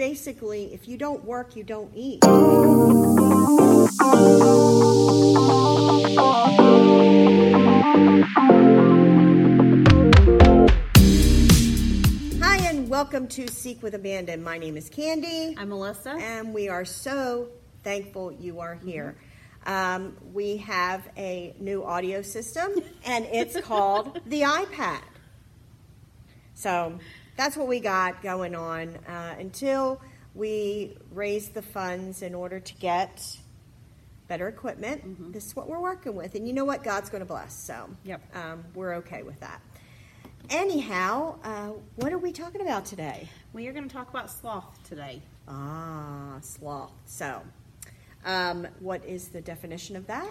basically, if you don't work, you don't eat. Hi, and welcome to Seek with Abandon. My name is Candy. I'm Melissa. And we are so thankful you are here. Um, we have a new audio system, and it's called the iPad. So that's what we got going on uh, until we raise the funds in order to get better equipment. This is what we're working with, and you know what? God's going to bless. So Yep. um, we're okay with that. Anyhow, uh, what are we talking about today? We are going to talk about sloth today. Ah, sloth. So, um, what is the definition of that?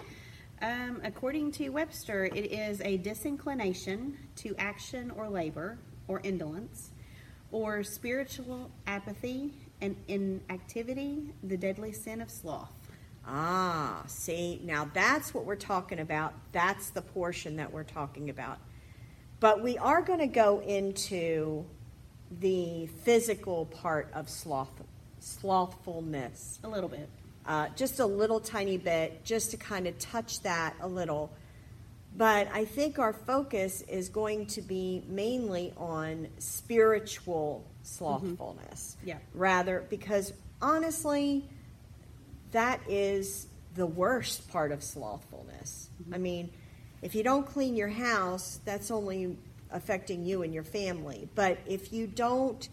Um, according to Webster, it is a disinclination to action or labor or indolence, or spiritual apathy and inactivity, the deadly sin of sloth. Ah, see, now that's what we're talking about. That's the portion that we're talking about. But we are going to go into the physical part of sloth, slothfulness. A little bit. uh, just a little tiny bit, just to kind of touch that a little. But I think our focus is going to be mainly on spiritual slothfulness. Mm-hmm. Yeah. Rather, because honestly, that is the worst part of slothfulness. Mm-hmm. I mean, if you don't clean your house, that's only affecting you and your family. But if you don't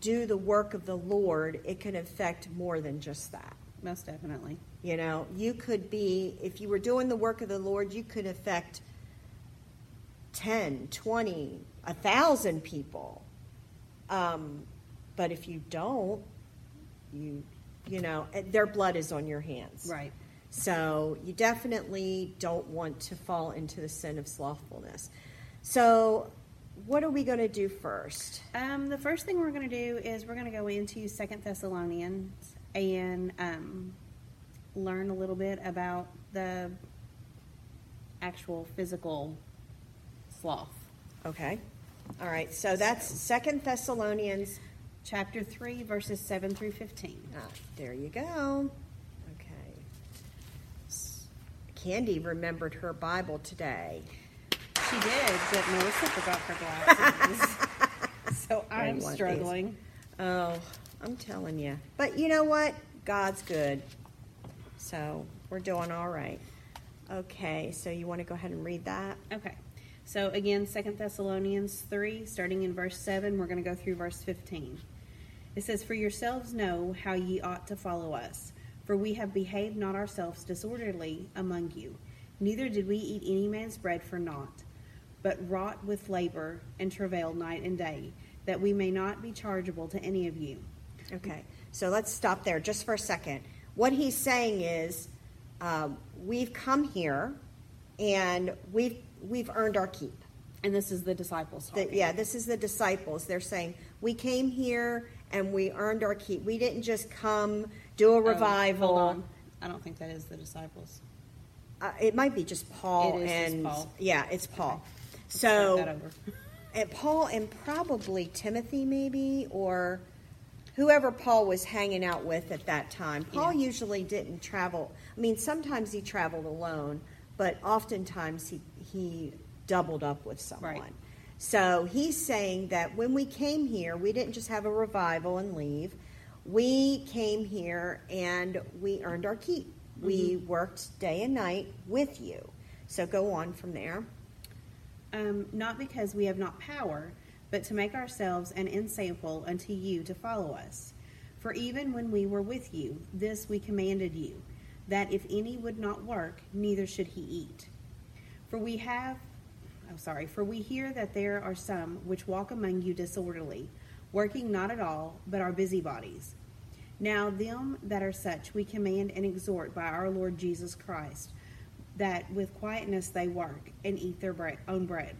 do the work of the Lord, it can affect more than just that. Most definitely. You know, you could be, if you were doing the work of the Lord, you could affect 10, 20, a 1,000 people. Um, but if you don't, you, you know, eh, their blood is on your hands. Right. So you definitely don't want to fall into the sin of slothfulness. So, what are we going to do first? Um, the first thing we're going to do is we're going to go into Second Thessalonians and um, learn a little bit about the actual physical sloth. Okay. All right. So that's Second Thessalonians Chapter 3, verses 7 through 15. Ah, there you go. Okay. Candy remembered her Bible today. She did, but Melissa forgot her glasses. so I'm struggling. Oh, I'm telling you. But you know what? God's good. So we're doing all right. Okay, so you want to go ahead and read that? Okay. So again, Second Thessalonians 3, starting in verse 7, we're going to go through verse 15. It says, For yourselves know how ye ought to follow us, for we have behaved not ourselves disorderly among you, neither did we eat any man's bread for naught, but wrought with labor and travailed night and day, that we may not be chargeable to any of you. Okay, so let's stop there just for a second. What he's saying is, um, we've come here, and we've we've earned our keep. And this is the disciples The- yeah, this is the disciples. They're saying we came here and we earned our keep. We didn't just come do a Oh, revival. hold on. I don't think that is the disciples. Uh, it might be just Paul It is just and Paul. yeah, it's Paul. That So and Paul and probably Timothy maybe or whoever Paul was hanging out with at that time. Paul Yeah. usually didn't travel. I mean, sometimes he traveled alone, but oftentimes he he doubled up with someone. Right. So he's saying that when we came here, we didn't just have a revival and leave. We came here and we earned our keep. We worked day and night with you. So go on from there. Um, not because we have not power, but to make ourselves an ensample unto you to follow us. For even when we were with you, this we commanded you, that if any would not work, neither should he eat. For we have, oh sorry, for we hear that there are some which walk among you disorderly, working not at all, but are busybodies. Now them that are such we command and exhort by our Lord Jesus Christ, that with quietness they work and eat their own bread.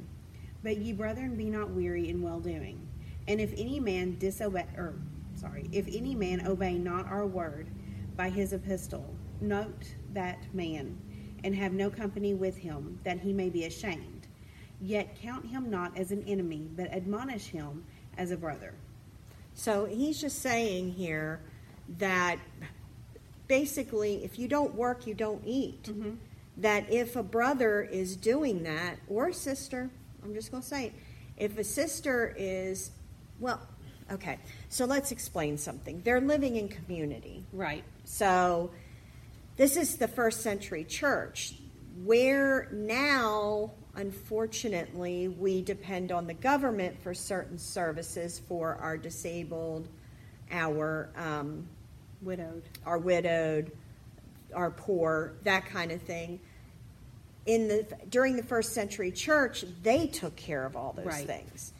But ye brethren be not weary in well doing. And if any man disobey, or sorry, if any man obey not our word by his epistle, note that man, and have no company with him, that he may be ashamed. Yet count him not as an enemy, but admonish him as a brother. So he's just saying here that basically, if you don't work, you don't eat. Mm-hmm. That if a brother is doing that, or a sister, I'm just going to say it, if a sister is, well, okay, so let's explain something. They're living in community. Right. So this is the first century church where now, unfortunately, we depend on the government for certain services for our disabled, our um, Widowed. our widowed, our poor, that kind of thing. In the during the first century church, they took care of all those Right. things.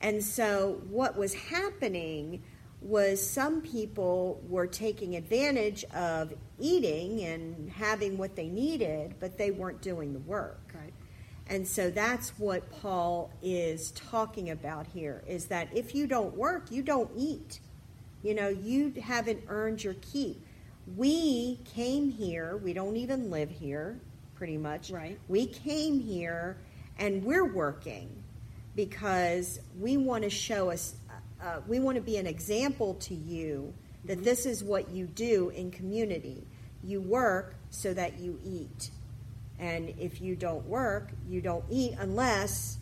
And so what was happening was some people were taking advantage of eating and having what they needed, but they weren't doing the work. Right. And so that's what Paul is talking about here is that if you don't work, you don't eat. You know, you haven't earned your keep. We came here, we don't even live here, pretty much. Right. We came here and we're working because we want to show us, uh, uh we want to be an example to you that mm-hmm. this is what you do in community. You work so that you eat. And if you don't work, you don't eat unless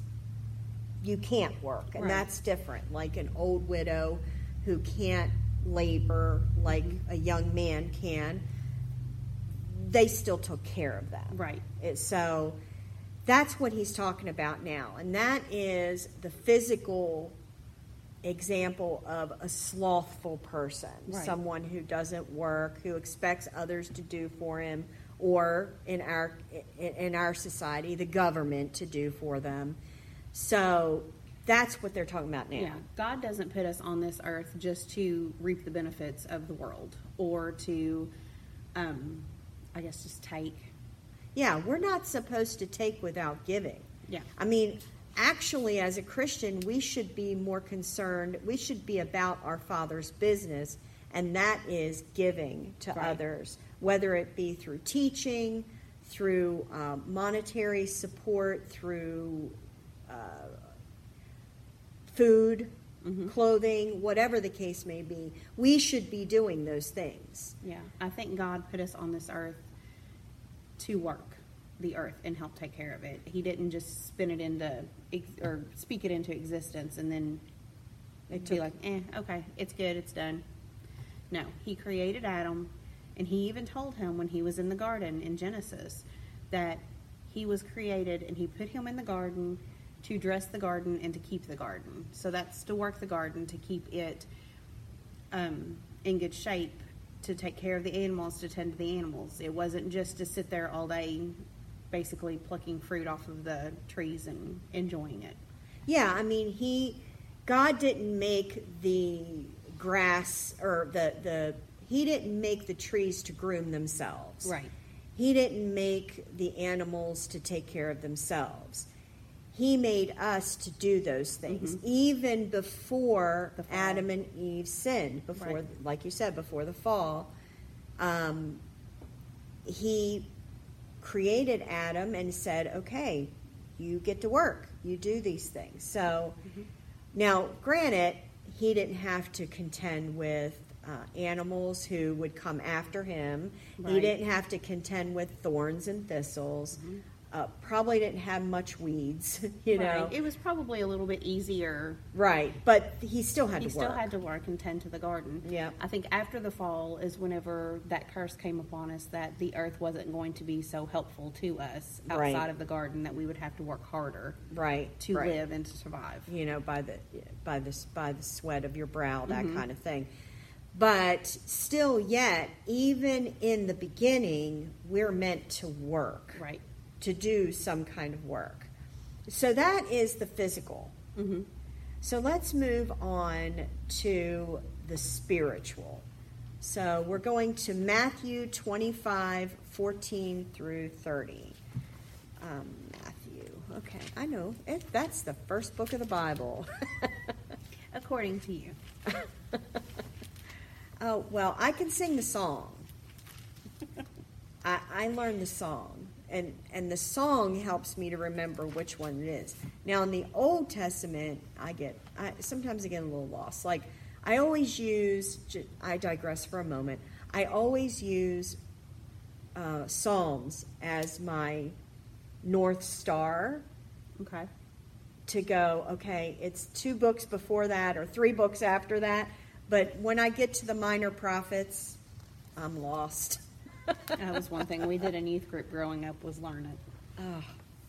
you can't work. And Right. that's different. Like an old widow who can't labor like mm-hmm. a young man can, they still took care of them. Right. It- So that's what he's talking about now. And that is the physical example of a slothful person, Right. someone who doesn't work, who expects others to do for him, or in our in, in our society, the government to do for them. So that's what they're talking about now. Yeah. God doesn't put us on this earth just to reap the benefits of the world or to, um, I guess, just take. Yeah, we're not supposed to take without giving. Yeah. I mean, actually, as a Christian, we should be more concerned. We should be about our Father's business, and that is giving to Right. others, whether it be through teaching, through um, monetary support, through uh, food, Mm-hmm. clothing, whatever the case may be. We should be doing those things. Yeah. I think God put us on this earth to work the earth and help take care of it. He didn't just spin it into or speak it into existence and then It be like, eh, okay, it's good, it's done. No, he created Adam, and he even told him when he was in the garden in Genesis that he was created and he put him in the garden to dress the garden and to keep the garden. So that's to work the garden, to keep it um, in good shape, to take care of the animals, to tend to the animals. It wasn't just to sit there all day, basically plucking fruit off of the trees and enjoying it. Yeah, I mean, he, God didn't make the grass or the the he didn't make the trees to groom themselves. Right. He didn't make the animals to take care of themselves. He made us to do those things even before. Adam and Eve sinned. Before, Right. like you said, before the fall, um, he created Adam and said, "Okay, you get to work. You do these things." So now, granted, he didn't have to contend with uh, animals who would come after him. He didn't have to contend with thorns and thistles. Uh, probably didn't have much weeds, you know. Right. It was probably a little bit easier. Right, but he still had He to work. He still had to work and tend to the garden. Yeah. I think after the fall is whenever that curse came upon us that the earth wasn't going to be so helpful to us Right. outside of the garden that we would have to work harder right to right. live and to survive. you know, by the by the by the sweat of your brow, that Mm-hmm. kind of thing. But still, yet, even in the beginning, we're meant to work, Right. To do some kind of work. So that is the physical. Mm-hmm. So let's move on to the spiritual. So we're going to Matthew 25, 14 through 30. Um, Matthew. Okay, I know. It, that's the first book of the Bible. According to you. oh, well, I can sing the song. I, I learned the song. And, and the song helps me to remember which one it is. Now, in the Old Testament, I get, I, sometimes I get a little lost. Like, I always use, I digress for a moment, I always use uh, Psalms as my North Star. Okay. To go, okay, it's two books before that or three books after that, but when I get to the minor prophets, I'm lost. That was one thing we did in youth group growing up was learn it. Oh,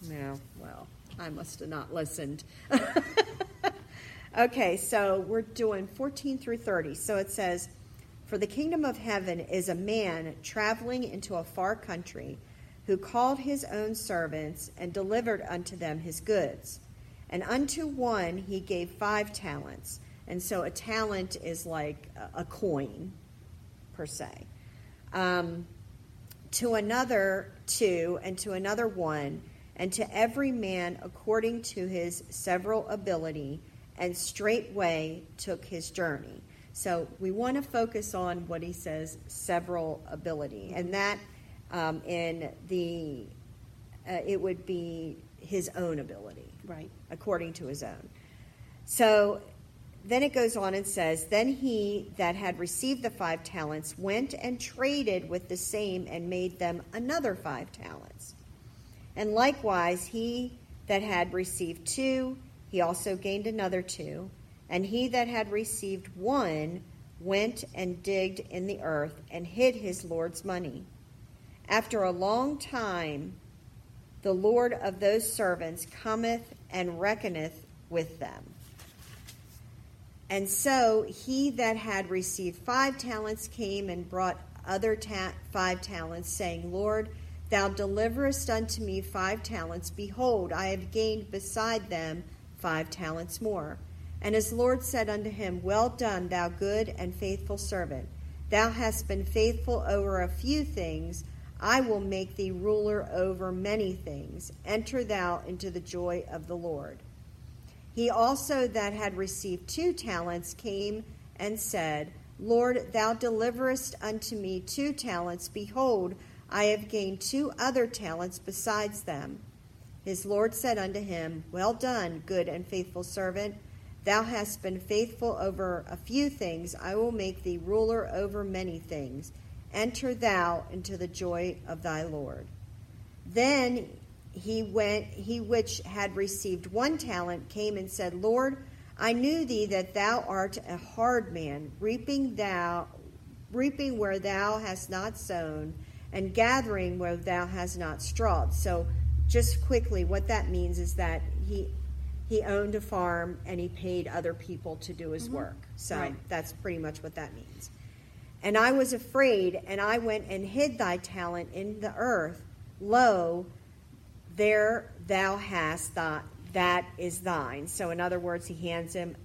no, well, I must have not listened. okay, so we're doing 14 through 30. So it says, For the kingdom of heaven is a man traveling into a far country who called his own servants and delivered unto them his goods. And unto one he gave five talents. And so a talent is like a coin, per se. Um, to another two, and to another one, and to every man according to his several ability, and straightway took his journey. So we want to focus on what he says, several ability, and that um, in the uh, it would be his own ability, right, according to his own. So then it goes on and says, Then he that had received the five talents went and traded with the same and made them another five talents. And likewise, he that had received two, he also gained another two. And he that had received one went and digged in the earth and hid his Lord's money. After a long time, the Lord of those servants cometh and reckoneth with them. And so he that had received five talents came and brought other ta- five talents, saying, Lord, thou deliverest unto me five talents. Behold, I have gained beside them five talents more. And his Lord said unto him, Well done, thou good and faithful servant. Thou hast been faithful over a few things. I will make thee ruler over many things. Enter thou into the joy of the Lord. He also that had received two talents came and said, Lord, thou deliverest unto me two talents. Behold, I have gained two other talents besides them. His Lord said unto him, Well done, good and faithful servant. Thou hast been faithful over a few things. I will make thee ruler over many things. Enter thou into the joy of thy Lord. Then he went he which had received one talent came and said lord i knew thee that thou art a hard man reaping thou reaping where thou hast not sown and gathering where thou hast not strawed so just quickly what that means is that he he owned a farm and he paid other people to do his mm-hmm. work so right. that's pretty much what that means and i was afraid and i went and hid thy talent in the earth lo there thou hast that, that is thine. So, in other words, he hands him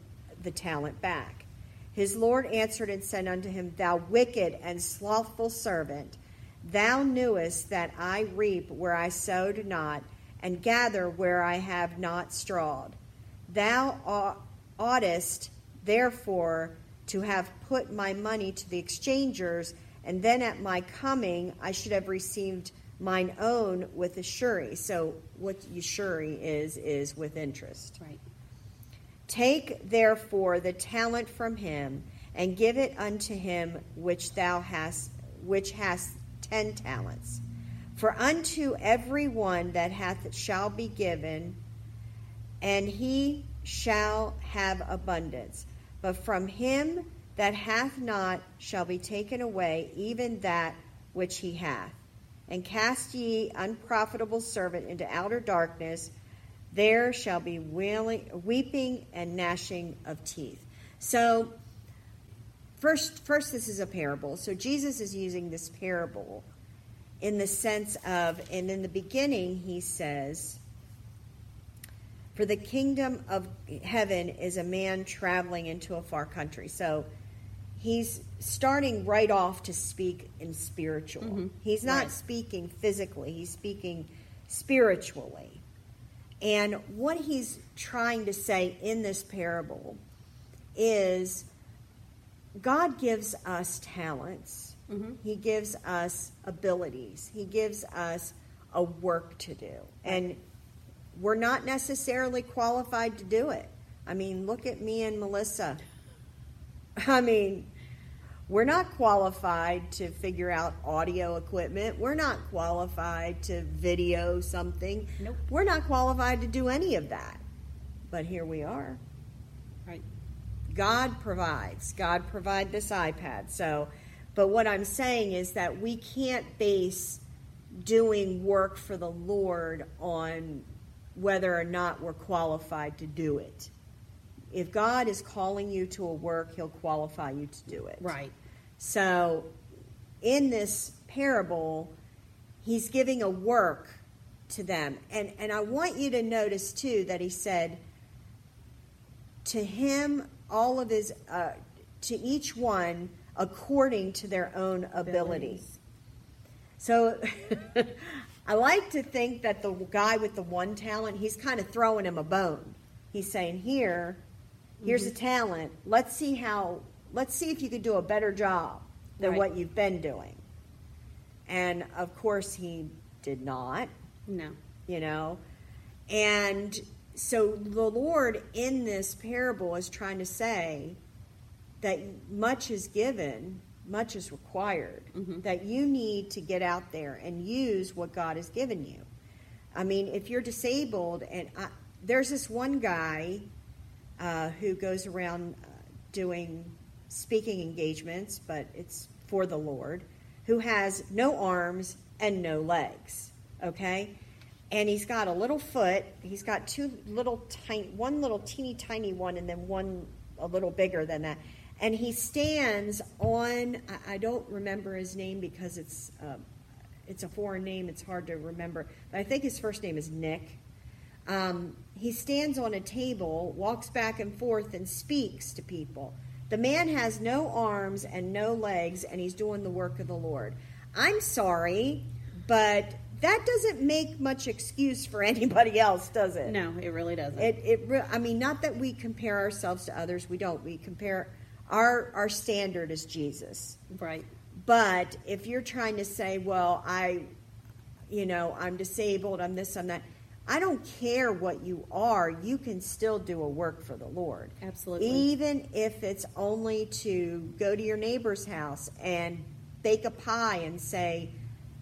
the talent back. His Lord answered and said unto him, Thou wicked and slothful servant, thou knewest that I reap where I sowed not, and gather where I have not strawed. Thou oughtest therefore to have put my money to the exchangers, and then at my coming I should have received mine own with a surety. So what surety is is with interest. Right. Take therefore the talent from him and give it unto him which thou hast which has ten talents. For unto every one that hath shall be given, and he shall have abundance. But from him that hath not shall be taken away even that which he hath and cast ye unprofitable servant into outer darkness there shall be weeping and gnashing of teeth. So first first this is a parable. So jesus is using this parable in the sense of and in the beginning he says for the kingdom of heaven is a man traveling into a far country. So he's starting right off to speak in spiritual. Mm-hmm. He's not right. speaking physically, he's speaking spiritually. And what he's trying to say in this parable is God gives us talents, mm-hmm. He gives us abilities, He gives us a work to do. And we're not necessarily qualified to do it. I mean, look at me and Melissa I mean, we're not qualified to figure out audio equipment. We're not qualified to video something. Nope. We're not qualified to do any of that. But here we are. Right. God provides. God provide this iPad. So, but what I'm saying is that we can't base doing work for the Lord on whether or not we're qualified to do it. If God is calling you to a work, he'll qualify you to do it. Right. So, in this parable, he's giving a work to them. And, and I want you to notice, too, that he said, to him, all of his, uh, to each one according to their own ability. Abilities. So, I like to think that the guy with the one talent, he's kind of throwing him a bone. He's saying, Here, here's a mm-hmm. talent. Let's see how, let's see if you could do a better job than Right. what you've been doing. And of course, he did not No. you know and so the lord in this parable is trying to say that much is given much is required mm-hmm. that you need to get out there and use what god has given you i mean if you're disabled and I, there's this one guy uh, who goes around uh, doing speaking engagements but it's for the lord who has no arms and no legs okay? And he's got a little foot he's got two little tiny one little teeny tiny one and then one a little bigger than that. And he stands on i, don't remember his name because it's uh, it's a foreign name it's hard to remember but i think his first name is nick um, he stands on a table, walks back and forth, and speaks to people. The man has no arms and no legs, and he's doing the work of the Lord. I'm sorry, but that doesn't make much excuse for anybody else, does it? No, it really doesn't. It, it, re- I mean, not that we compare ourselves to others. We don't. We compare our our standard is Jesus. right. But if you're trying to say, well, I, you know, I'm disabled, I'm this, I'm that, I don't care what you are, you can still do a work for the Lord. Absolutely. Even if it's only to go to your neighbor's house and bake a pie and say,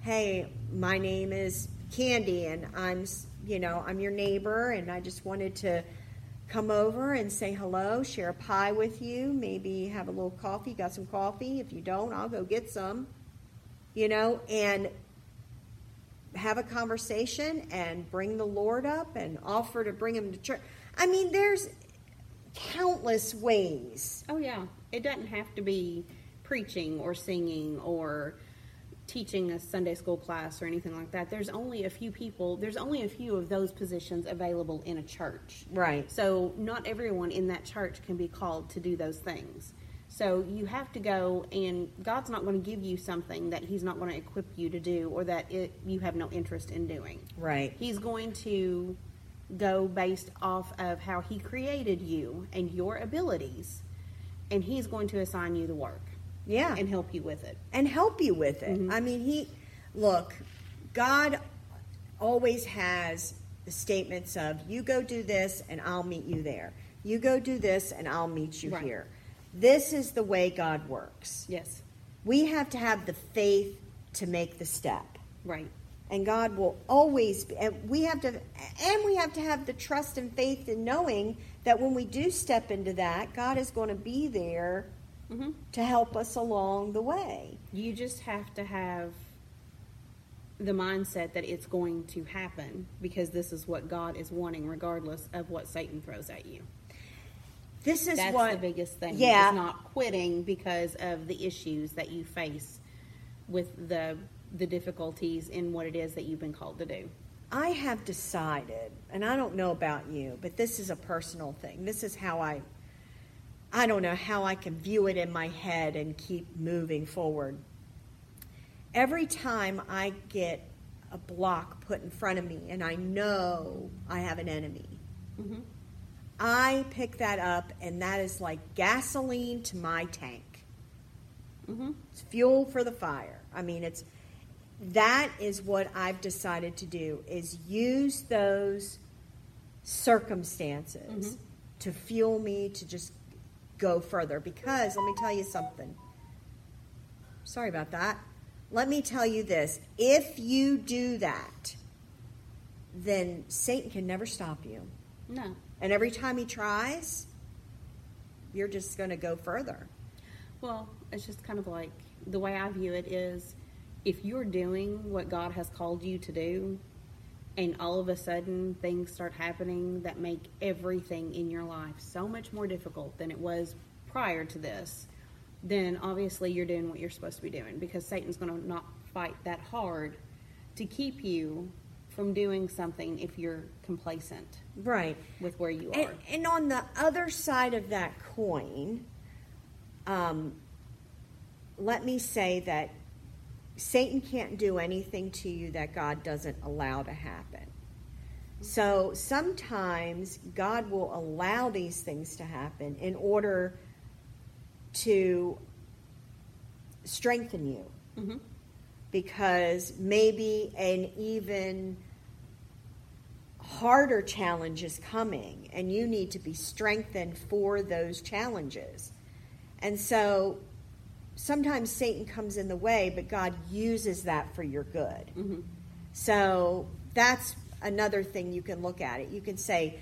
hey, my name is Candy and I'm, you know, I'm your neighbor and I just wanted to come over and say hello, share a pie with you, maybe have a little coffee. Got some coffee? If you don't, I'll go get some. You know, and have a conversation and bring the Lord up and offer to bring him to church. I mean, there's countless ways. Oh yeah, it doesn't have to be preaching or singing or teaching a Sunday school class or anything like that. There's only a few people. There's only a few of those positions available in a church. Right. So not everyone in that church can be called to do those things. So you have to go, and God's not going to give you something that He's not going to equip you to do, or that it, you have no interest in doing. Right. He's going to go based off of how he created you and your abilities, and he's going to assign you the work Yeah. and help you with it. and help you with it. Mm-hmm. I mean, he look, God always has the statements of you go do this and I'll meet you there. You go do this and I'll meet you Right. here. This is the way God works. Yes, We have to have the faith to make the step. right. And God will always be, and we have to and we have to have the trust and faith in knowing that when we do step into that, God is going to be there hmm to help us along the way. You just have to have the mindset that it's going to happen because this is what God is wanting, regardless of what Satan throws at you. This is That's what the biggest thing. Yeah. is not quitting because of the issues that you face with the the difficulties in what it is that you've been called to do. I have decided, and I don't know about you, but this is a personal thing. This is how I, I don't know how I can view it in my head and keep moving forward. Every time I get a block put in front of me and I know I have an enemy, Mm-hmm. I pick that up and that is like gasoline to my tank. Mm-hmm. It's fuel for the fire. I mean, it's that is what I've decided to do is use those circumstances Mhm. to fuel me to just go further because let me tell you something. Sorry about that. Let me tell you this. If you do that, then Satan can never stop you. No. And every time he tries, you're just going to go further. Well, it's just kind of like the way I view it is if you're doing what God has called you to do, and all of a sudden things start happening that make everything in your life so much more difficult than it was prior to this, then obviously you're doing what you're supposed to be doing because Satan's going to not fight that hard to keep you from doing something if you're complacent Right. with where you And, are. and on the other side of that coin, um, let me say that Satan can't do anything to you that God doesn't allow to happen. So sometimes God will allow these things to happen in order to strengthen you hmm because maybe an even harder challenge is coming and you need to be strengthened for those challenges. And so sometimes Satan comes in the way, but God uses that for your good. hmm So that's another thing you can look at it. You can say,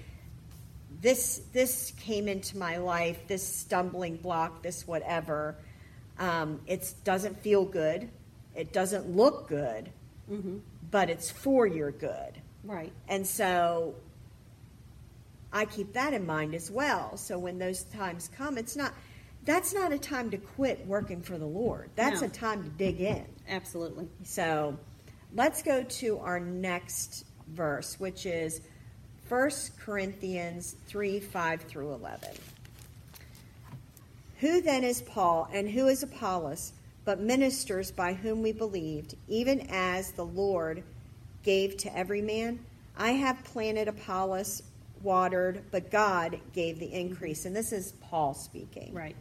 this this came into my life, this stumbling block, this whatever. Um, it doesn't feel good. It doesn't look good, hmm but it's for your good. Right. And so I keep that in mind as well. So when those times come, it's not that's not a time to quit working for the Lord. That's No. a time to dig in. Absolutely. So let's go to our next verse, which is 1 Corinthians 3 5 through 11. Who then is Paul and who is Apollos, but ministers by whom we believed, even as the Lord gave to every man? I have planted Apollos, watered, but God gave the increase. And this is Paul speaking. Right.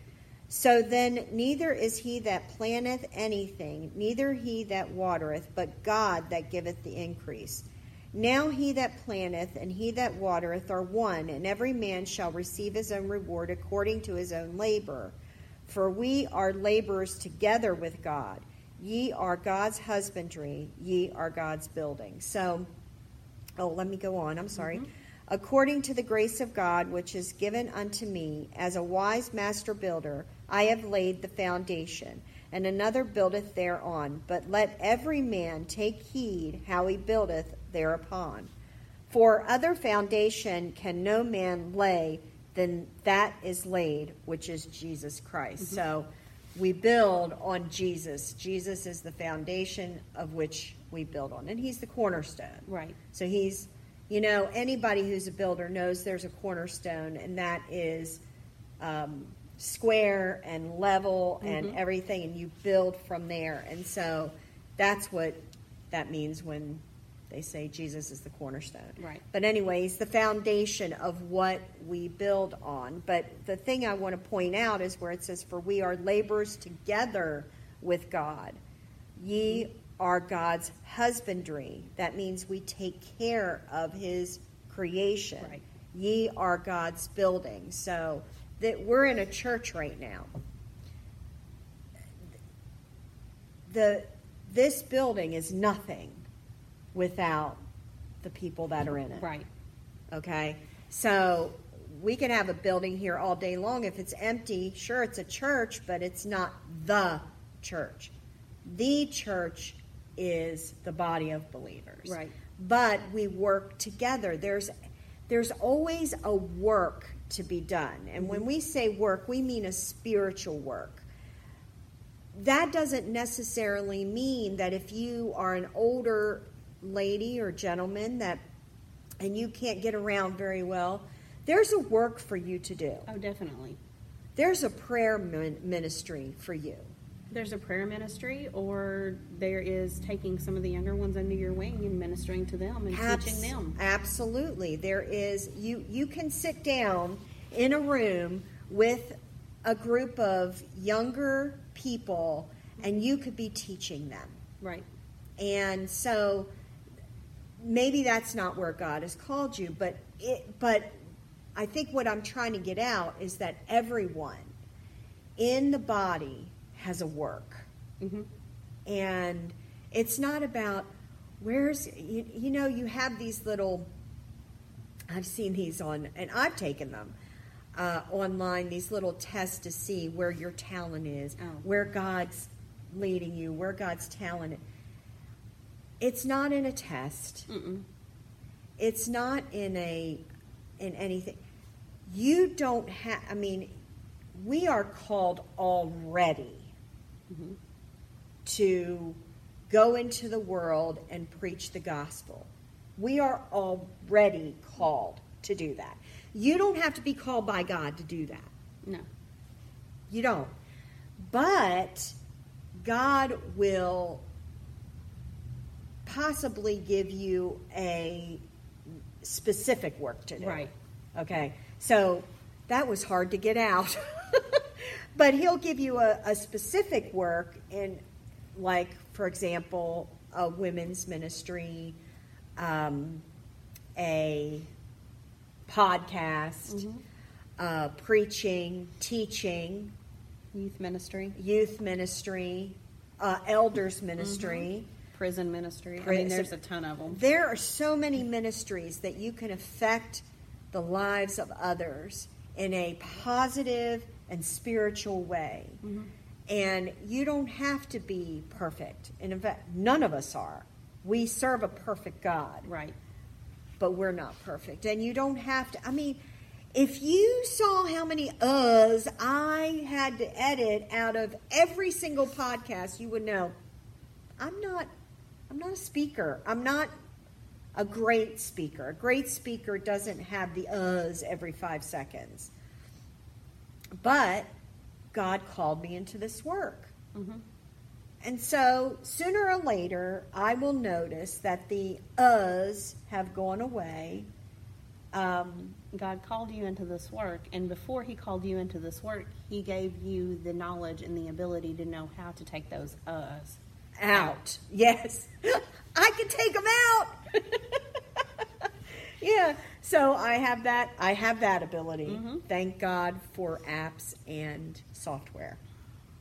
So then, neither is he that planteth anything, neither he that watereth, but God that giveth the increase. Now he that planteth and he that watereth are one, and every man shall receive his own reward according to his own labor. For we are laborers together with God. Ye are God's husbandry, ye are God's building. So, oh, let me go on. I'm sorry. Mm-hmm. According to the grace of God which is given unto me, as a wise master builder, I have laid the foundation, and another buildeth thereon. But let every man take heed how he buildeth thereupon. For other foundation can no man lay than that is laid, which is Jesus Christ. Mm-hmm. So we build on Jesus. Jesus is the foundation of which we build on, and he's the cornerstone. Right. So he's, you know, anybody who's a builder knows there's a cornerstone, and that is um, square and level and everything, and you build from there. And so that's what that means when they say Jesus is the cornerstone. Right. But, anyways, the foundation of what we build on. But the thing I want to point out is where it says, For we are laborers together with God. Ye are God's husbandry. That means we take care of his creation. Right. Ye are God's building. So that we're in a church right now. The this building is nothing without the people that are in it. Right. Okay? So we can have a building here all day long. If it's empty, sure, it's a church, but it's not the church. The church is the body of believers. Right. But we work together. There's there's always a work to be done. And when we say work, we mean a spiritual work that doesn't necessarily mean that if you are an older lady or gentleman that and you can't get around very well there's a work for you to do Oh, definitely. there's a prayer ministry for you There's a prayer ministry, or there is taking some of the younger ones under your wing and ministering to them and Abs- teaching them. absolutely there is you you can sit down in a room with a group of younger people and you could be teaching them Right. and so maybe that's not where God has called you, but it, but I think what I'm trying to get out is that everyone in the body has a work. Mm-hmm. And it's not about where's, you, you know, you have these little, I've seen these on, and I've taken them uh, online, these little tests to see where your talent is, Oh. where God's leading you, where God's talent is. It's not in a test. Mm-mm. It's not in a in anything. You don't have. I mean, we are called already Mhm. to go into the world and preach the gospel. We are already called to do that. You don't have to be called by God to do that. No. You don't. But God will possibly give you a specific work to do. Right. Okay. So that was hard to get out. but he'll give you a, a specific work in, like, for example, a women's ministry, um, a podcast, Mhm. uh, preaching, teaching, Youth ministry, youth ministry, uh, elders ministry. Prison ministry. I mean, there's a ton of them. There are so many ministries that you can affect the lives of others in a positive and spiritual way. Mm-hmm. And you don't have to be perfect. And in fact, none of us are. We serve a perfect God Right. but we're not perfect. And you don't have to. I mean, if you saw how many uhs I had to edit out of every single podcast, you would know I'm not. I'm not a speaker. I'm not a great speaker. A great speaker doesn't have the uhs every five seconds. But God called me into this work. Mm-hmm. And so sooner or later, I will notice that the uhs have gone away. Um, God called you into this work, and before He called you into this work, He gave you the knowledge and the ability to know how to take those uhs. Out. Yes. I can take them out. yeah. So I have that I have that ability. Mhm. Thank God for apps and software.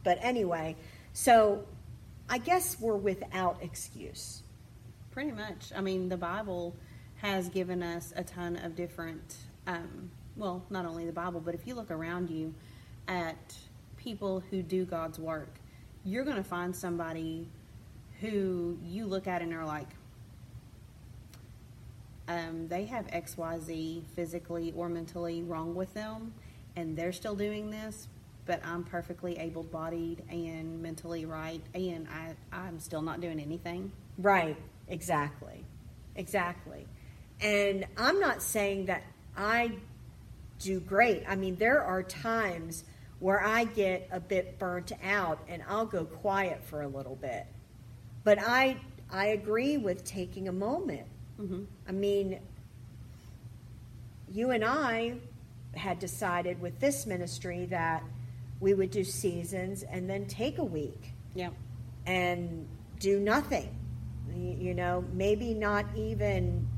But anyway, so I guess we're without excuse. Pretty much. I mean, the Bible has given us a ton of different, um, well, not only the Bible, but if you look around you at people who do God's work, you're going to find somebody who you look at and are like, um, they have XYZ physically or mentally wrong with them, and they're still doing this, but I'm perfectly able bodied and mentally right, and I, I'm still not doing anything. Right, exactly. Exactly. And I'm not saying that I do great. I mean, there are times where I get a bit burnt out and I'll go quiet for a little bit. But I I agree with taking a moment. Mm-hmm. I mean, you and I had decided with this ministry that we would do seasons and then take a week Yeah. and do nothing. You know, maybe not even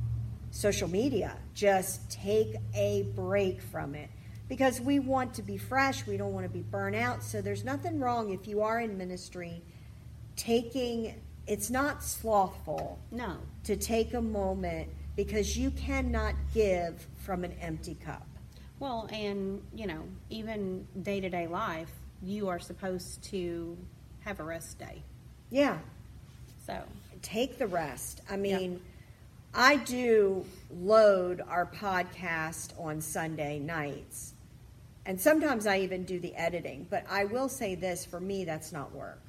social media, just take a break from it. Because we want to be fresh, we don't want to be burnt out. So there's nothing wrong if you are in ministry taking it's not slothful No. to take a moment because you cannot give from an empty cup. Well, and you know, even day to day life, you are supposed to have a rest day. Yeah, So take the rest. I mean, I do load our podcast on Sunday nights. And sometimes I even do the editing. But I will say this for me, that's not work.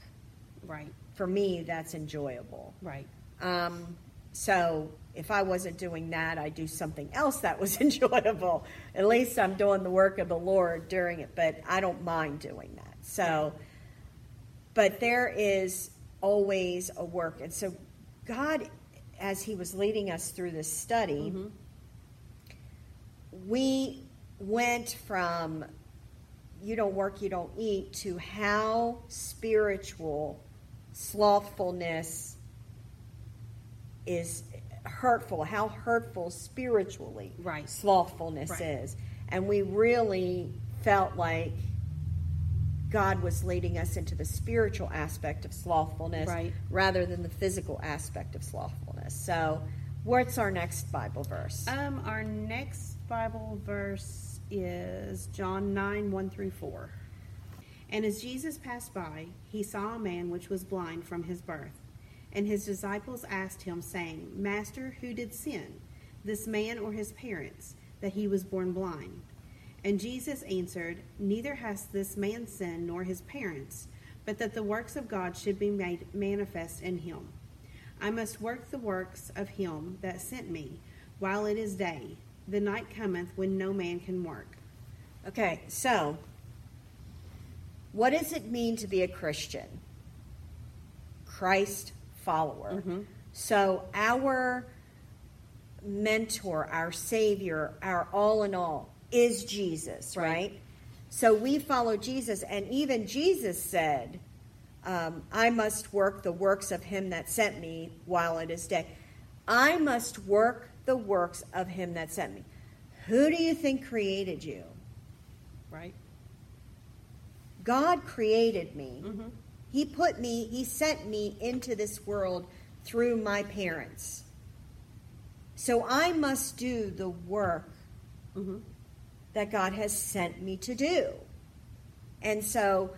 right, For me, that's enjoyable. right. Um, so if I wasn't doing that, I'd do something else that was enjoyable. At least I'm doing the work of the Lord during it, but I don't mind doing that. So, but there is always a work. And so, God, as He was leading us through this study, Mhm. we went from you don't work, you don't eat to how spiritual slothfulness is hurtful, how hurtful spiritually Right. slothfulness Right. is. And we really felt like God was leading us into the spiritual aspect of slothfulness Right. rather than the physical aspect of slothfulness. So, what's our next Bible verse? Um, our next Bible verse is John 9 1 through 4. And as Jesus passed by, he saw a man which was blind from his birth. And his disciples asked him, saying, Master, who did sin, this man or his parents, that he was born blind? And Jesus answered, Neither has this man sinned nor his parents, but that the works of God should be made manifest in him. I must work the works of him that sent me while it is day. The night cometh when no man can work. Okay, so what does it mean to be a Christian? Christ follower. Mhm. So our mentor, our savior, our all in all is Jesus, right? Right. So we follow Jesus, and even Jesus said, um, I must work the works of him that sent me while it is day. I must work the works of him that sent me. Who do you think created you? Right? God created me. Mm-hmm. He put me, He sent me into this world through my parents. So I must do the work Mm-hmm. that God has sent me to do. And so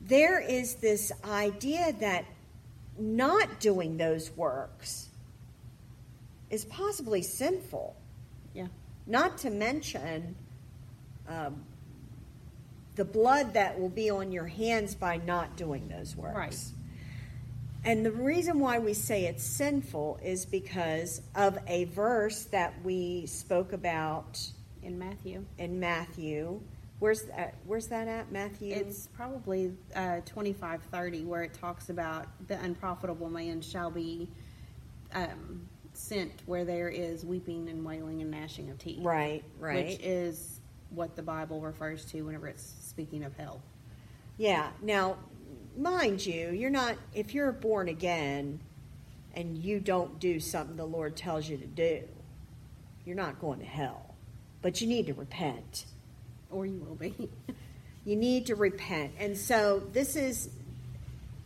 there is this idea that not doing those works is possibly sinful. Yeah. Not to mention um, the blood that will be on your hands by not doing those works. Right. And the reason why we say it's sinful is because of a verse that we spoke about In Matthew. in Matthew. Where's that, where's that at? Matthew? It's probably uh, twenty five thirty where it talks about the unprofitable man shall be um, sent where there is weeping and wailing and gnashing of teeth. right, right. Which is what the Bible refers to whenever it's speaking of hell. Yeah. Now, mind you, you're not, if you're born again and you don't do something the Lord tells you to do, you're not going to hell. But you need to repent. Or you will be. You need to repent. And so this is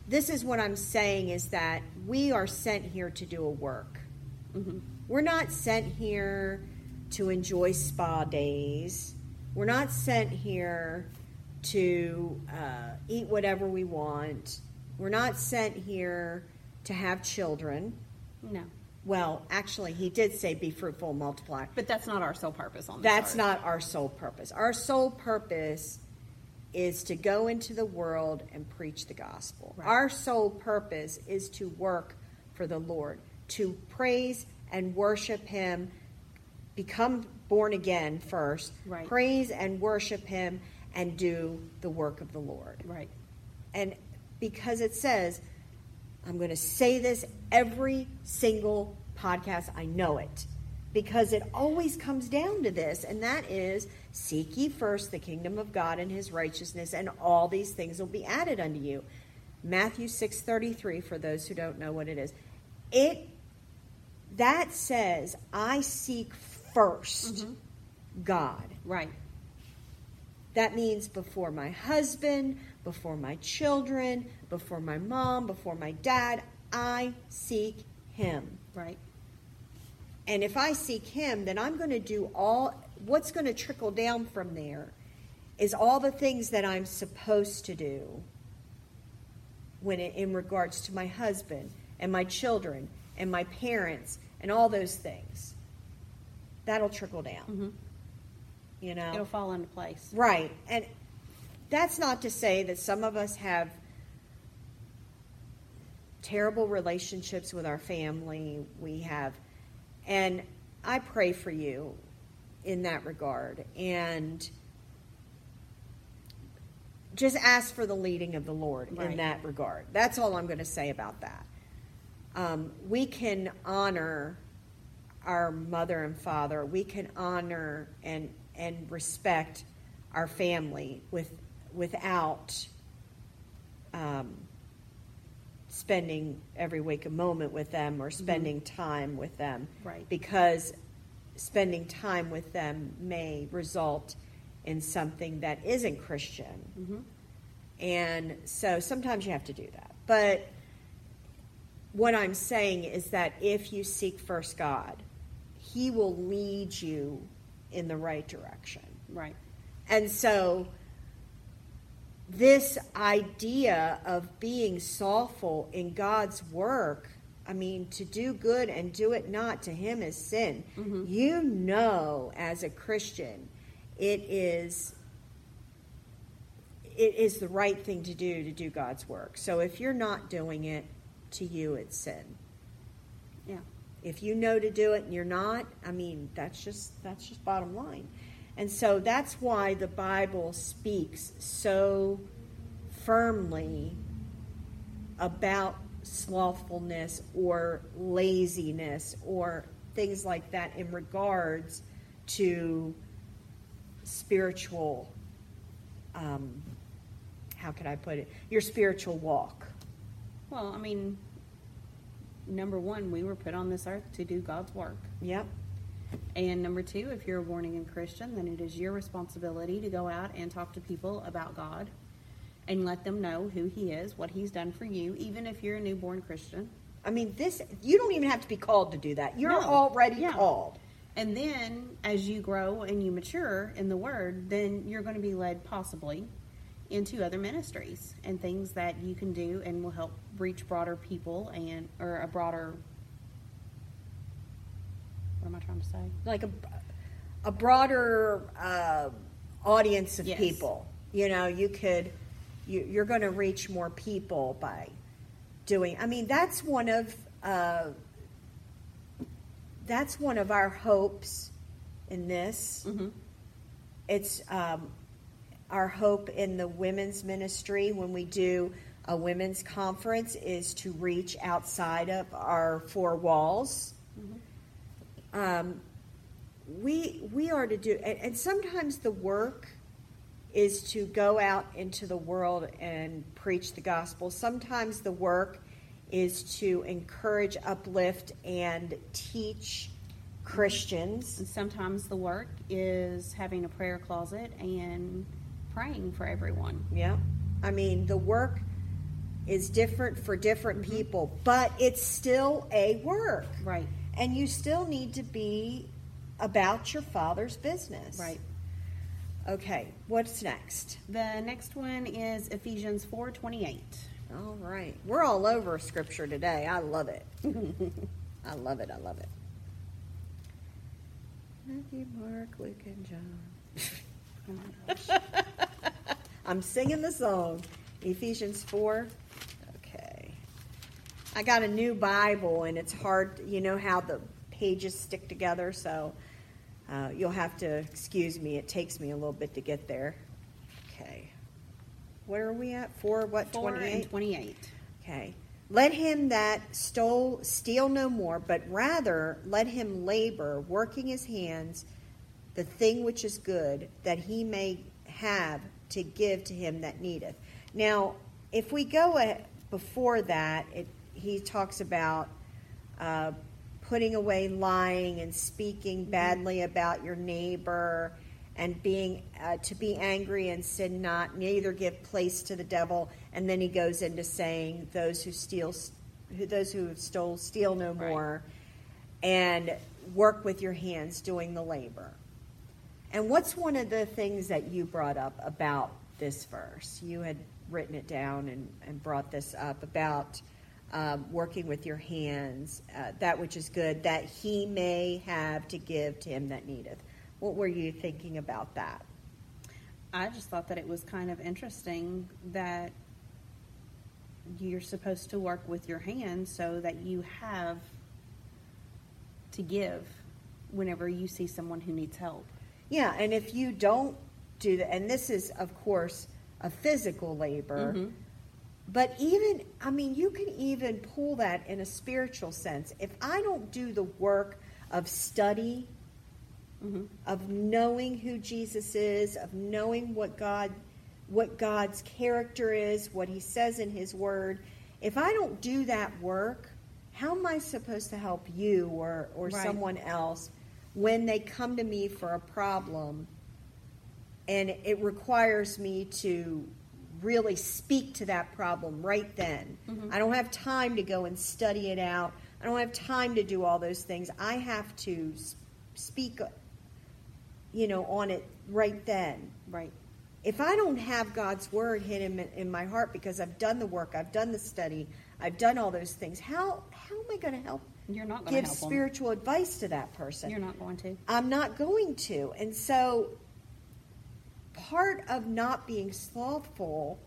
this is what I'm saying is that we are sent here to do a work. Mhm. We're not sent here to enjoy spa days. We're not sent here to uh, eat whatever we want. We're not sent here to have children. No. Well, actually, he did say, "Be fruitful, and multiply." But that's not our sole purpose on this That's not our sole purpose. Our sole purpose is to go into the world and preach the gospel. Right. Our sole purpose is to work for the Lord, to praise and worship Him, become born again first, Right. praise and worship Him, and do the work of the Lord. Right. And because it says, I'm going to say this every single podcast, I know it. Because it always comes down to this, and that is seek ye first the kingdom of God and his righteousness, and all these things will be added unto you. Matthew 6:33 for those who don't know what it is. It that says, I seek 1st mm-hmm. God. Right. That means before my husband, before my children, before my mom, before my dad, I seek him. Right. And if I seek him, then I'm going to do all what's going to trickle down from there is all the things that I'm supposed to do when it, in regards to my husband and my children and my parents and all those things. That'll trickle down. hmm You know. It'll fall into place. Right. And that's not to say that some of us have terrible relationships with our family. We have, and I pray for you in that regard. And just ask for the leading of the Lord in that regard. That's all I'm going to say about that. Um, we can honor our mother and father. We can honor and and respect our family with without um, spending every waking moment with them or spending time with them. Right. Because spending time with them may result in something that isn't Christian. hmm And so sometimes you have to do that. But what I'm saying is that if you seek first God, He will lead you in the right direction. Right. And so this idea of being soulful in God's work, I mean, to do good and do it not to him is sin. Mm-hmm. You know as a Christian, it is it is the right thing to do to do God's work. So if you're not doing it, to you it's sin. If you know to do it and you're not, I mean, that's just that's just bottom line. And so that's why the Bible speaks so firmly about slothfulness or laziness or things like that in regards to spiritual um, how could I put it? Your spiritual walk. Well, I mean, number one, we were put on this earth to do God's work. Yep. And number two, if you're a born again Christian, then it is your responsibility to go out and talk to people about God and let them know who He is, what He's done for you, even if you're a newborn Christian. I mean, this you don't even have to be called to do that. You're No. already Yeah. called. And then as you grow and you mature in the Word, then you're going to be led possibly into other ministries and things that you can do and will help reach broader people and or a broader what am I trying to say? like a, a broader uh, audience of Yes. people. You know, you could, you, you're going to reach more people by doing. I mean, that's one of uh, that's one of our hopes in this. Mm-hmm. It's um, our hope in the women's ministry when we do a women's conference is to reach outside of our four walls. Um, we we are to do, and, and sometimes the work is to go out into the world and preach the gospel. Sometimes the work is to encourage, uplift, and teach Christians. And sometimes the work is having a prayer closet and praying for everyone. Yeah. I mean, the work is different for different mm-hmm. people, but it's still a work. Right. And you still need to be about your father's business. Right. Okay, what's next? The next one is Ephesians 4:28. All right. We're all over scripture today. I love it. I love it. I love it. Matthew, Mark, Luke, and John. Oh my gosh. I'm singing the song. Ephesians 4. Okay. I got a new Bible, and it's hard. You know how the pages stick together, so uh, you'll have to excuse me. It takes me a little bit to get there. Okay. Where are we at? 4, what, 4 28? 28. Okay. Let him that stole steal no more, but rather let him labor, working his hands, the thing which is good, that he may have to give to him that needeth. Now, if we go before that, it, he talks about uh, putting away lying and speaking badly about your neighbor and being uh, to be angry and sin not neither give place to the devil and then he goes into saying those who steal who those who stole steal no Right. more and work with your hands doing the labor and what's one of the things that you brought up about this verse you had written it down and, and brought this up about um, working with your hands, uh, that which is good, that he may have to give to him that needeth. What were you thinking about that? I just thought that it was kind of interesting that you're supposed to work with your hands so that you have to give whenever you see someone who needs help. Yeah, and if you don't do that, and this is, of course, a physical labor, Mhm. but even, I mean, you can even pull that in a spiritual sense. If I don't do the work of study, Mhm. of knowing who Jesus is, of knowing what God what God's character is, what he says in his word, if I don't do that work, how am I supposed to help you or or Right. someone else when they come to me for a problem and it requires me to really speak to that problem right then. Mm-hmm. I don't have time to go and study it out. I don't have time to do all those things. I have to speak, you know, on it right then. Right. If I don't have God's word hidden in, in my heart because I've done the work, I've done the study, I've done all those things, how how am I going to help You're not going to give spiritual advice to that person? You're not going to. I'm not going to. And so part of not being slothful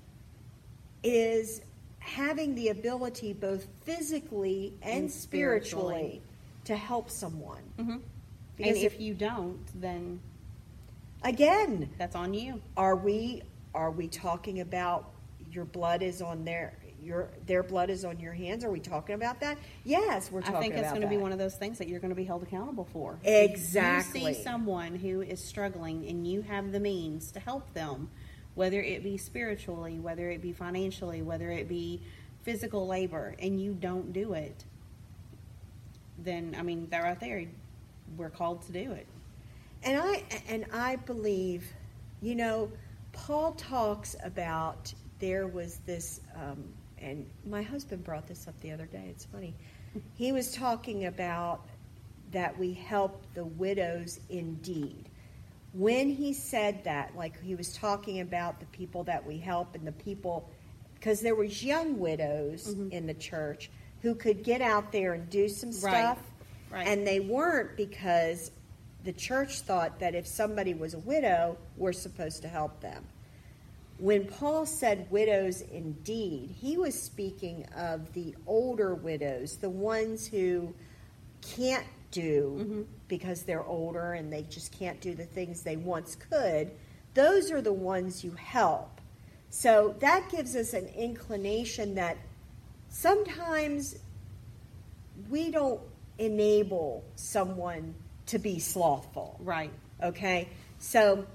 is having the ability both physically and, And spiritually. spiritually. to help someone. hmm And if if, you don't, then again, that's on you. are we are we talking about your blood is on their your their blood is on your hands? Are we talking about that? Yes, we're talking. I think it's going to be one of those things that you're going to be held accountable for. Exactly. If you see someone who is struggling and you have the means to help them, whether it be spiritually, whether it be financially, whether it be physical labor, and you don't do it, then I mean, that right there, we're called to do it. And I and I believe, you know, Paul talks about there was this, um, and my husband brought this up the other day. It's funny. He was talking about that we help the widows indeed. When he said that, like he was talking about the people that we help and the people, because there was young widows Mhm. in the church who could get out there and do some Right. stuff, Right. and they weren't because the church thought that if somebody was a widow, we're supposed to help them. When Paul said widows indeed, he was speaking of the older widows, the ones who can't do Mhm. because they're older and they just can't do the things they once could. Those are the ones you help. So that gives us an inclination that sometimes we don't enable someone to be slothful. Right. Okay? So,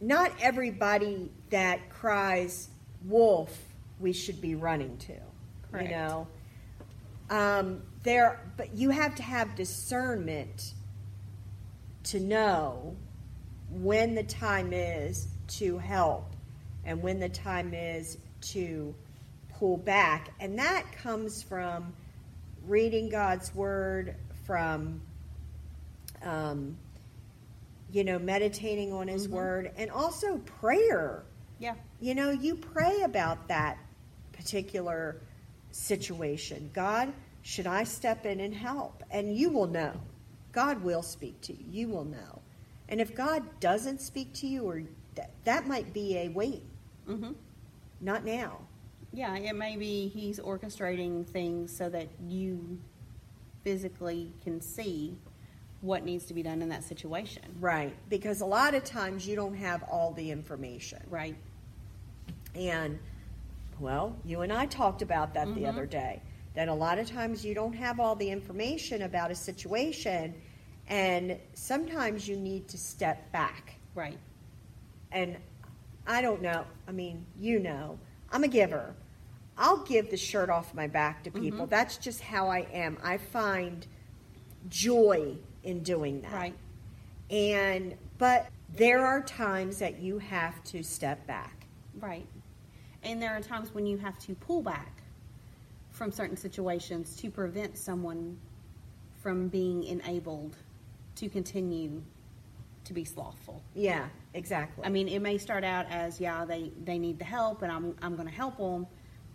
not everybody that cries wolf we should be running to. Correct. You know? Um, there, but you have to have discernment to know when the time is to help and when the time is to pull back. And that comes from reading God's word, from um, you know, meditating on His Mhm. Word, and also prayer. Yeah. You know, you pray about that particular situation. God, should I step in and help? And you will know. God will speak to you. You will know. And if God doesn't speak to you, or that, that might be a wait, hmm not now. Yeah, it may be he's orchestrating things so that you physically can see what needs to be done in that situation. Right. Because a lot of times you don't have all the information. Right. And, well, you and I talked about that the Mhm. other day. That a lot of times you don't have all the information about a situation, and sometimes you need to step back. Right. And I don't know, I mean, you know, I'm a giver. I'll give the shirt off my back to people. Mhm. That's just how I am. I find joy in doing that. Right. And, but there are times that you have to step back. Right. And there are times when you have to pull back from certain situations to prevent someone from being enabled to continue to be slothful. Yeah, exactly. I mean, it may start out as yeah, they they need the help, and I'm I'm going to help them,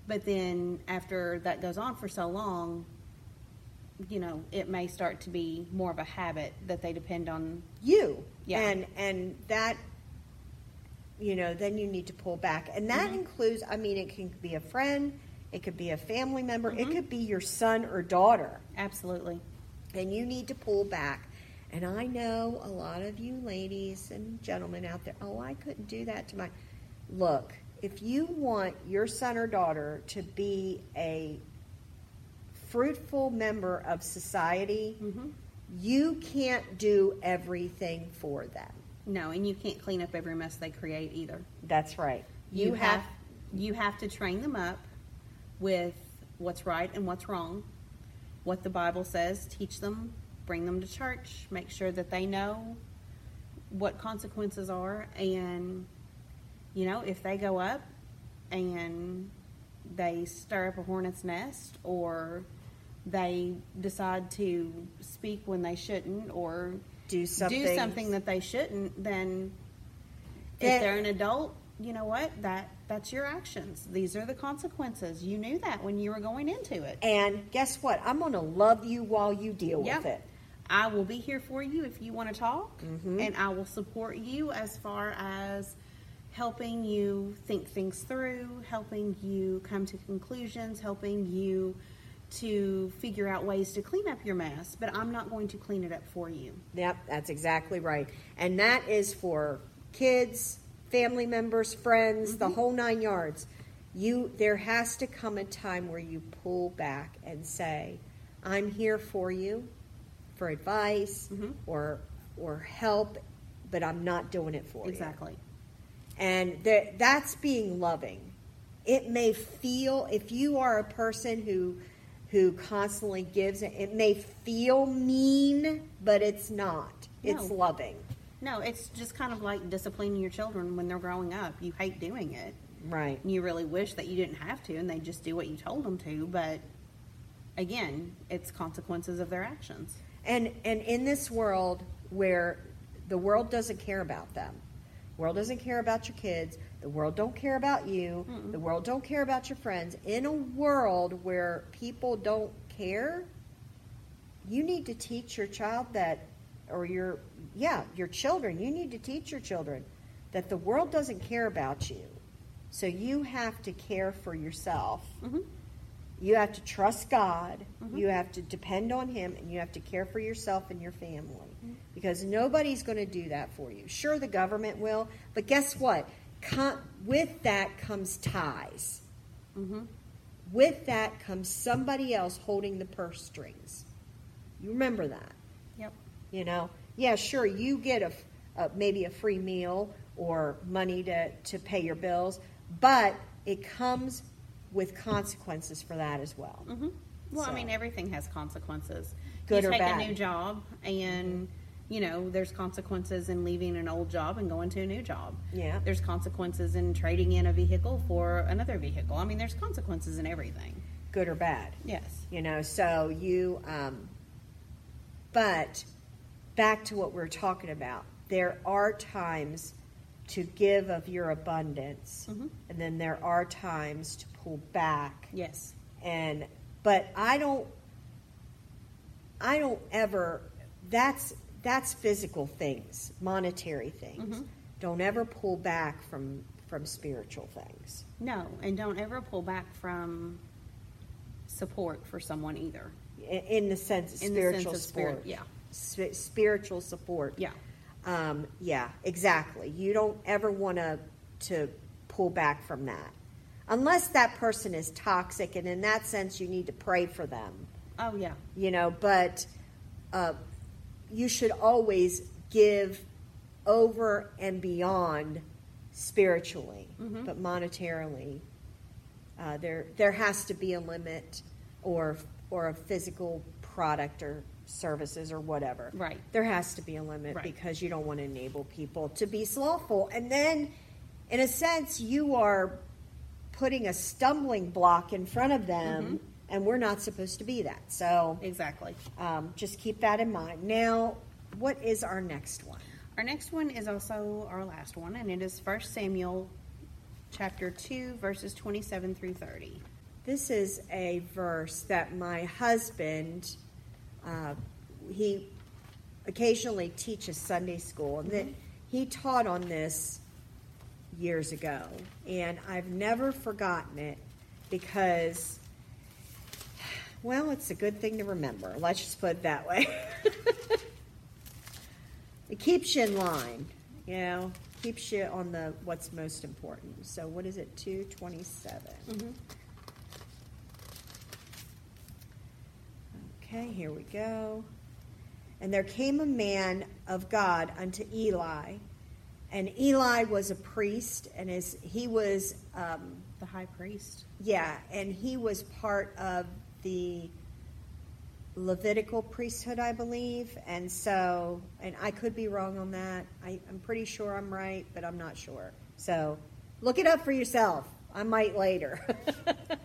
but then after that goes on for so long, you know, it may start to be more of a habit that they depend on. you Yeah. and and that you know then you need to pull back and that Mhm. includes i mean it can be a friend it could be a family member it Mhm. could be your son or daughter Absolutely. and you need to pull back and i know a lot of you ladies and gentlemen out there oh i couldn't do that to my look if you want your son or daughter to be a fruitful member of society hmm you can't do everything for them No, and you can't clean up every mess they create either. That's right. You, have you have to train them up with what's right and what's wrong, what the Bible says. Teach them, bring them to church, make sure that they know what consequences are, and you know if they go up, and they stir up a hornet's nest or they decide to speak when they shouldn't or Do something. do something that they shouldn't, then if they're an adult, you know what? That that's your actions. These are the consequences. You knew that when you were going into it. And guess what? I'm going to love you while you deal Yep. with it. I will be here for you if you want to talk, Mm-hmm. and I will support you as far as helping you think things through, helping you come to conclusions, helping you to figure out ways to clean up your mess. But I'm not going to clean it up for you. Yep, that's exactly right. And that is for kids, family members, friends, Mm-hmm. the whole nine yards. You there has to come a time where you pull back and say, "I'm here for you for advice Mhm. or or help, but I'm not doing it for you." Exactly. And th- that's being loving. It may feel if you are a person who who constantly gives it, it may feel mean, but it's not. It's loving. No, it's just kind of like disciplining your children when they're growing up. You hate doing it. Right. You really wish that you didn't have to, and they just do what you told them to. But again, it's consequences of their actions. And and in this world where the world doesn't care about them. World doesn't care about your kids. The world don't care about you. The world don't care about your friends. In a world where people don't care, you need to teach your child that or your yeah, your children, you need to teach your children that the world doesn't care about you. So you have to care for yourself. Mhm. You have to trust God. You have to depend on Him, and you have to care for yourself and your family because nobody's going to do that for you. Sure, the government will, but guess what? Com- with that comes ties. Mm-hmm. With that comes somebody else holding the purse strings. You remember that, Yep. you know? Yeah, sure, you get a, a maybe a free meal or money to, to pay your bills, but it comes with consequences for that as well. hmm Well, So- I mean, everything has consequences. Good you or take bad. a new job, and you know there's consequences in leaving an old job and going to a new job. Yeah. There's consequences in trading in a vehicle for another vehicle. I mean, there's consequences in everything. Good or bad. Yes. you know so you um, but back to what we are talking about there are times to give of your abundance Mhm. and then there are times to pull back Yes. and but i don't i don't ever that's that's physical things monetary things Mhm. don't ever pull back from from spiritual things No, and don't ever pull back from support for someone either. in, the sense of In spiritual sense of spirit, support yeah. Sp- spiritual support Yeah. Um, yeah, exactly. You don't ever want to to pull back from that, unless that person is toxic, and in that sense, you need to pray for them. Oh yeah. You know, but uh, you should always give over and beyond spiritually, Mhm. but monetarily, uh, there there has to be a limit, or or a physical product or services or whatever. Right. There has to be a limit Right. because you don't want to enable people to be slothful, and then, in a sense, you are putting a stumbling block in front of them, and we're not supposed to be that. So Exactly. um, just keep that in mind. Now, what is our next one? Our next one is also our last one, and it is First Samuel chapter 2, verses 27 through 30. This is a verse that my husband, uh, he occasionally teaches Sunday school, and that he taught on this years ago, and I've never forgotten it because, well, it's a good thing to remember. Let's just put it that way. it keeps you in line, you know, keeps you on the what's most important. So, what is it? Two twenty-seven. Okay, here we go. And there came a man of God unto Eli, and Eli was a priest, and as he was, um, The high priest. yeah, and he was part of the Levitical priesthood, I believe, and so, and I could be wrong on that. I, I'm pretty sure I'm right, but I'm not sure. So, look it up for yourself. I might later.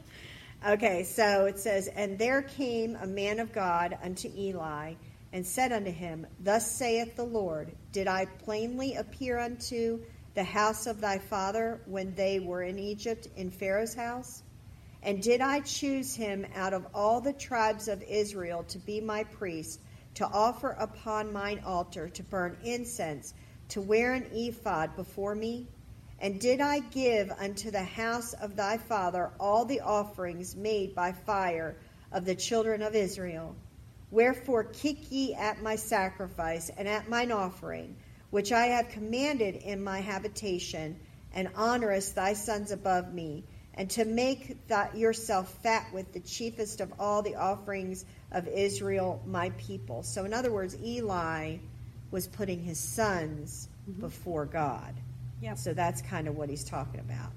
okay, so it says, And there came a man of God unto Eli, and said unto him, Thus saith the Lord, Did I plainly appear unto the house of thy father when they were in Egypt in Pharaoh's house? And did I choose him out of all the tribes of Israel to be my priest, to offer upon mine altar, to burn incense, to wear an ephod before me? And did I give unto the house of thy father all the offerings made by fire of the children of Israel? Wherefore kick ye at my sacrifice and at mine offering, which I have commanded in my habitation, and honorest thy sons above me, and to make yourself fat with the chiefest of all the offerings of Israel, my people. So, in other words, Eli was putting his sons mm-hmm. before God. Yep. So that's kind of what he's talking about.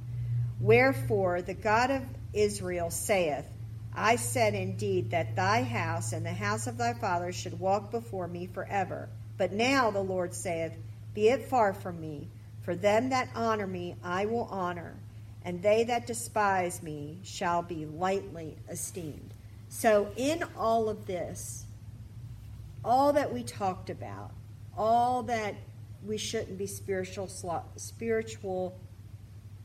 Wherefore the God of Israel saith, I said indeed that thy house and the house of thy fathers should walk before me forever. But now the Lord saith, Be it far from me, for them that honor me I will honor, and they that despise me shall be lightly esteemed. So, in all of this, all that we talked about, all that we shouldn't be spiritual, spiritual,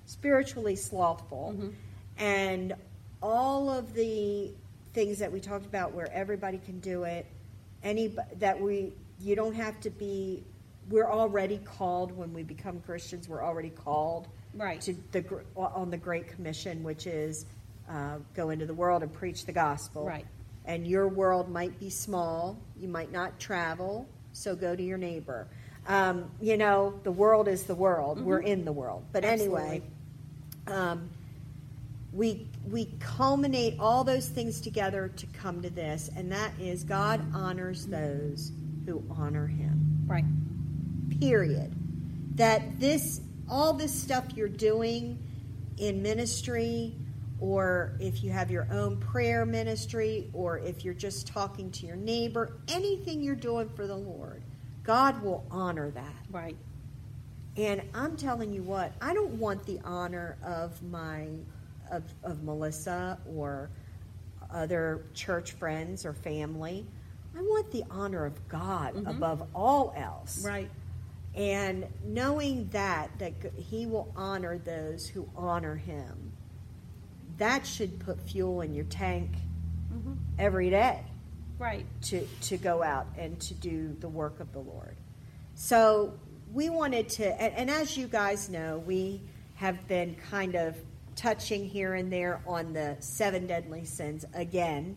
spiritually slothful, mm-hmm. and all of the things that we talked about, where everybody can do it, any that we you don't have to be. We're already called when we become Christians. We're already called right to the on the Great Commission, which is uh, go into the world and preach the gospel. Right. And your world might be small. You might not travel, so go to your neighbor. Um, you know, the world is the world. Mm-hmm. We're in the world. But Absolutely. anyway, um, we we culminate all those things together to come to this, and that is God honors those who honor Him. Right. Period. That this all this stuff you're doing in ministry, or if you have your own prayer ministry, or if you're just talking to your neighbor, anything you're doing for the Lord God will honor that. Right. And I'm telling you what, I don't want the honor of my of, of Melissa or other church friends or family. I want the honor of God mm-hmm. above all else. Right. And knowing that that he will honor those who honor him. That should put fuel in your tank mm-hmm. every day right. to to go out and to do the work of the lord. So we wanted to and, and, as you guys know we have been kind of touching here and there on the seven deadly sins again.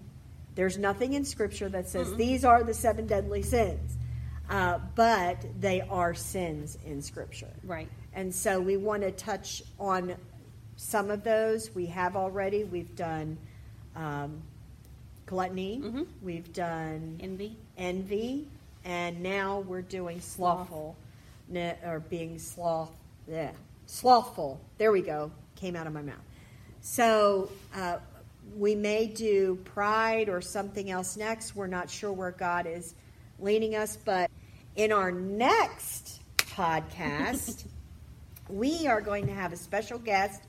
There's nothing in scripture that says mm these are the seven deadly sins uh, but they are sins in scripture right and so we want to touch on some of those we have already we've done um, gluttony. Mm-hmm. We've done envy. Envy, and now we're doing slothful, Sloth. or being sloth. Yeah, slothful. There we go. Came out of my mouth. So uh, we may do pride or something else next. We're not sure where God is leading us, but in our next podcast, we are going to have a special guest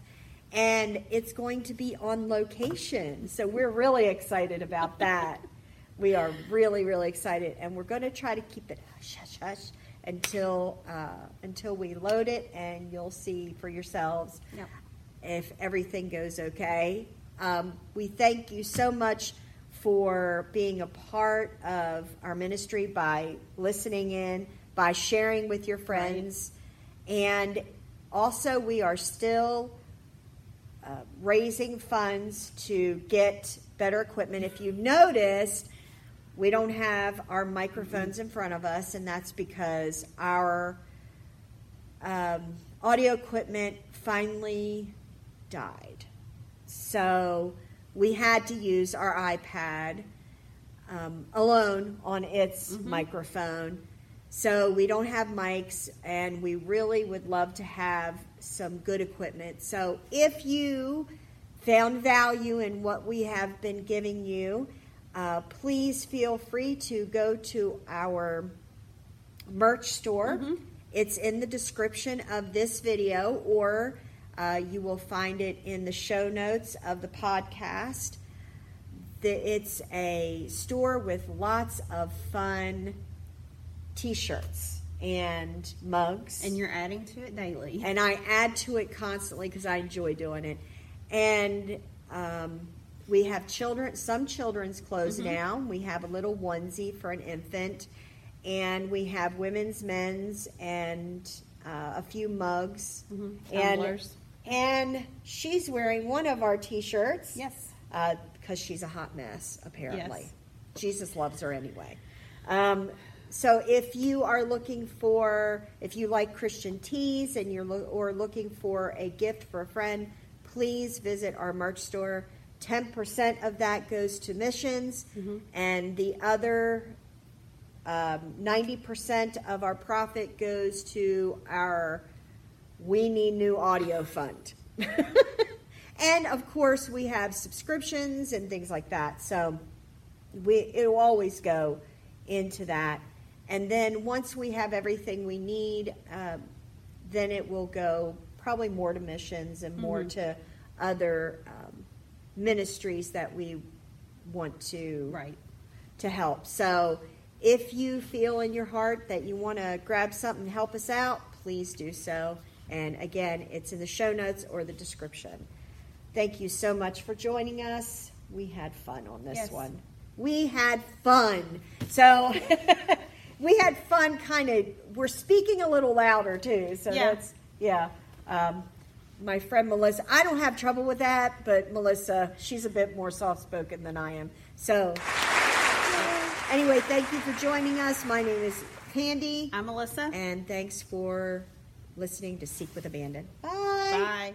and it's going to be on location. So we're really excited about that. we are really, really excited, and we're going to try to keep it hush, hush, hush until uh, until we load it, and you'll see for yourselves yep. if everything goes okay. Um, we thank you so much for being a part of our ministry by listening in, by sharing with your friends, right. and also we are still uh, raising funds to get better equipment. If you've noticed, we don't have our microphones in front of us, and that's because our um, audio equipment finally died. So we had to use our iPad um, alone on its mm-hmm. microphone. So we don't have mics, and we really would love to have some good equipment. So if you found value in what we have been giving you, uh, please feel free to go to our merch store. Mm-hmm. It's in the description of this video, or Uh, you will find it in the show notes of the podcast. The, it's a store with lots of fun t-shirts and mugs And you're adding to it daily. and I add to it constantly because I enjoy doing it. And um, we have children, some children's clothes now. We have a little onesie for an infant, and we have women's, men's, and uh, a few mugs. Mhm. And Tumblers. And she's wearing one of our T-shirts. Yes. because she's a hot mess. Apparently, Yes. Jesus loves her anyway. Um, so if you are looking for, if you like Christian tees and you're lo- or looking for a gift for a friend, please visit our merch store. Ten percent of that goes to missions, and the other um, ninety percent of our profit goes to our We Need New Audio Fund. and of course, we have subscriptions and things like that. So we it will always go into that. And then once we have everything we need, um, then it will go probably more to missions and more to other um, ministries that we want to Right. to help. So if you feel in your heart that you want to grab something and help us out, please do so. And again, it's in the show notes or the description. Thank you so much for joining us. We had fun on this Yes. one. We had fun. So we had fun kind of, we're speaking a little louder too. So Yeah. that's, yeah. Um, my friend Melissa, I don't have trouble with that, but Melissa, she's a bit more soft spoken than I am. So, anyway, thank you for joining us. My name is Candy, I'm Melissa. and thanks for listening to Seek with Abandon. Bye. Bye.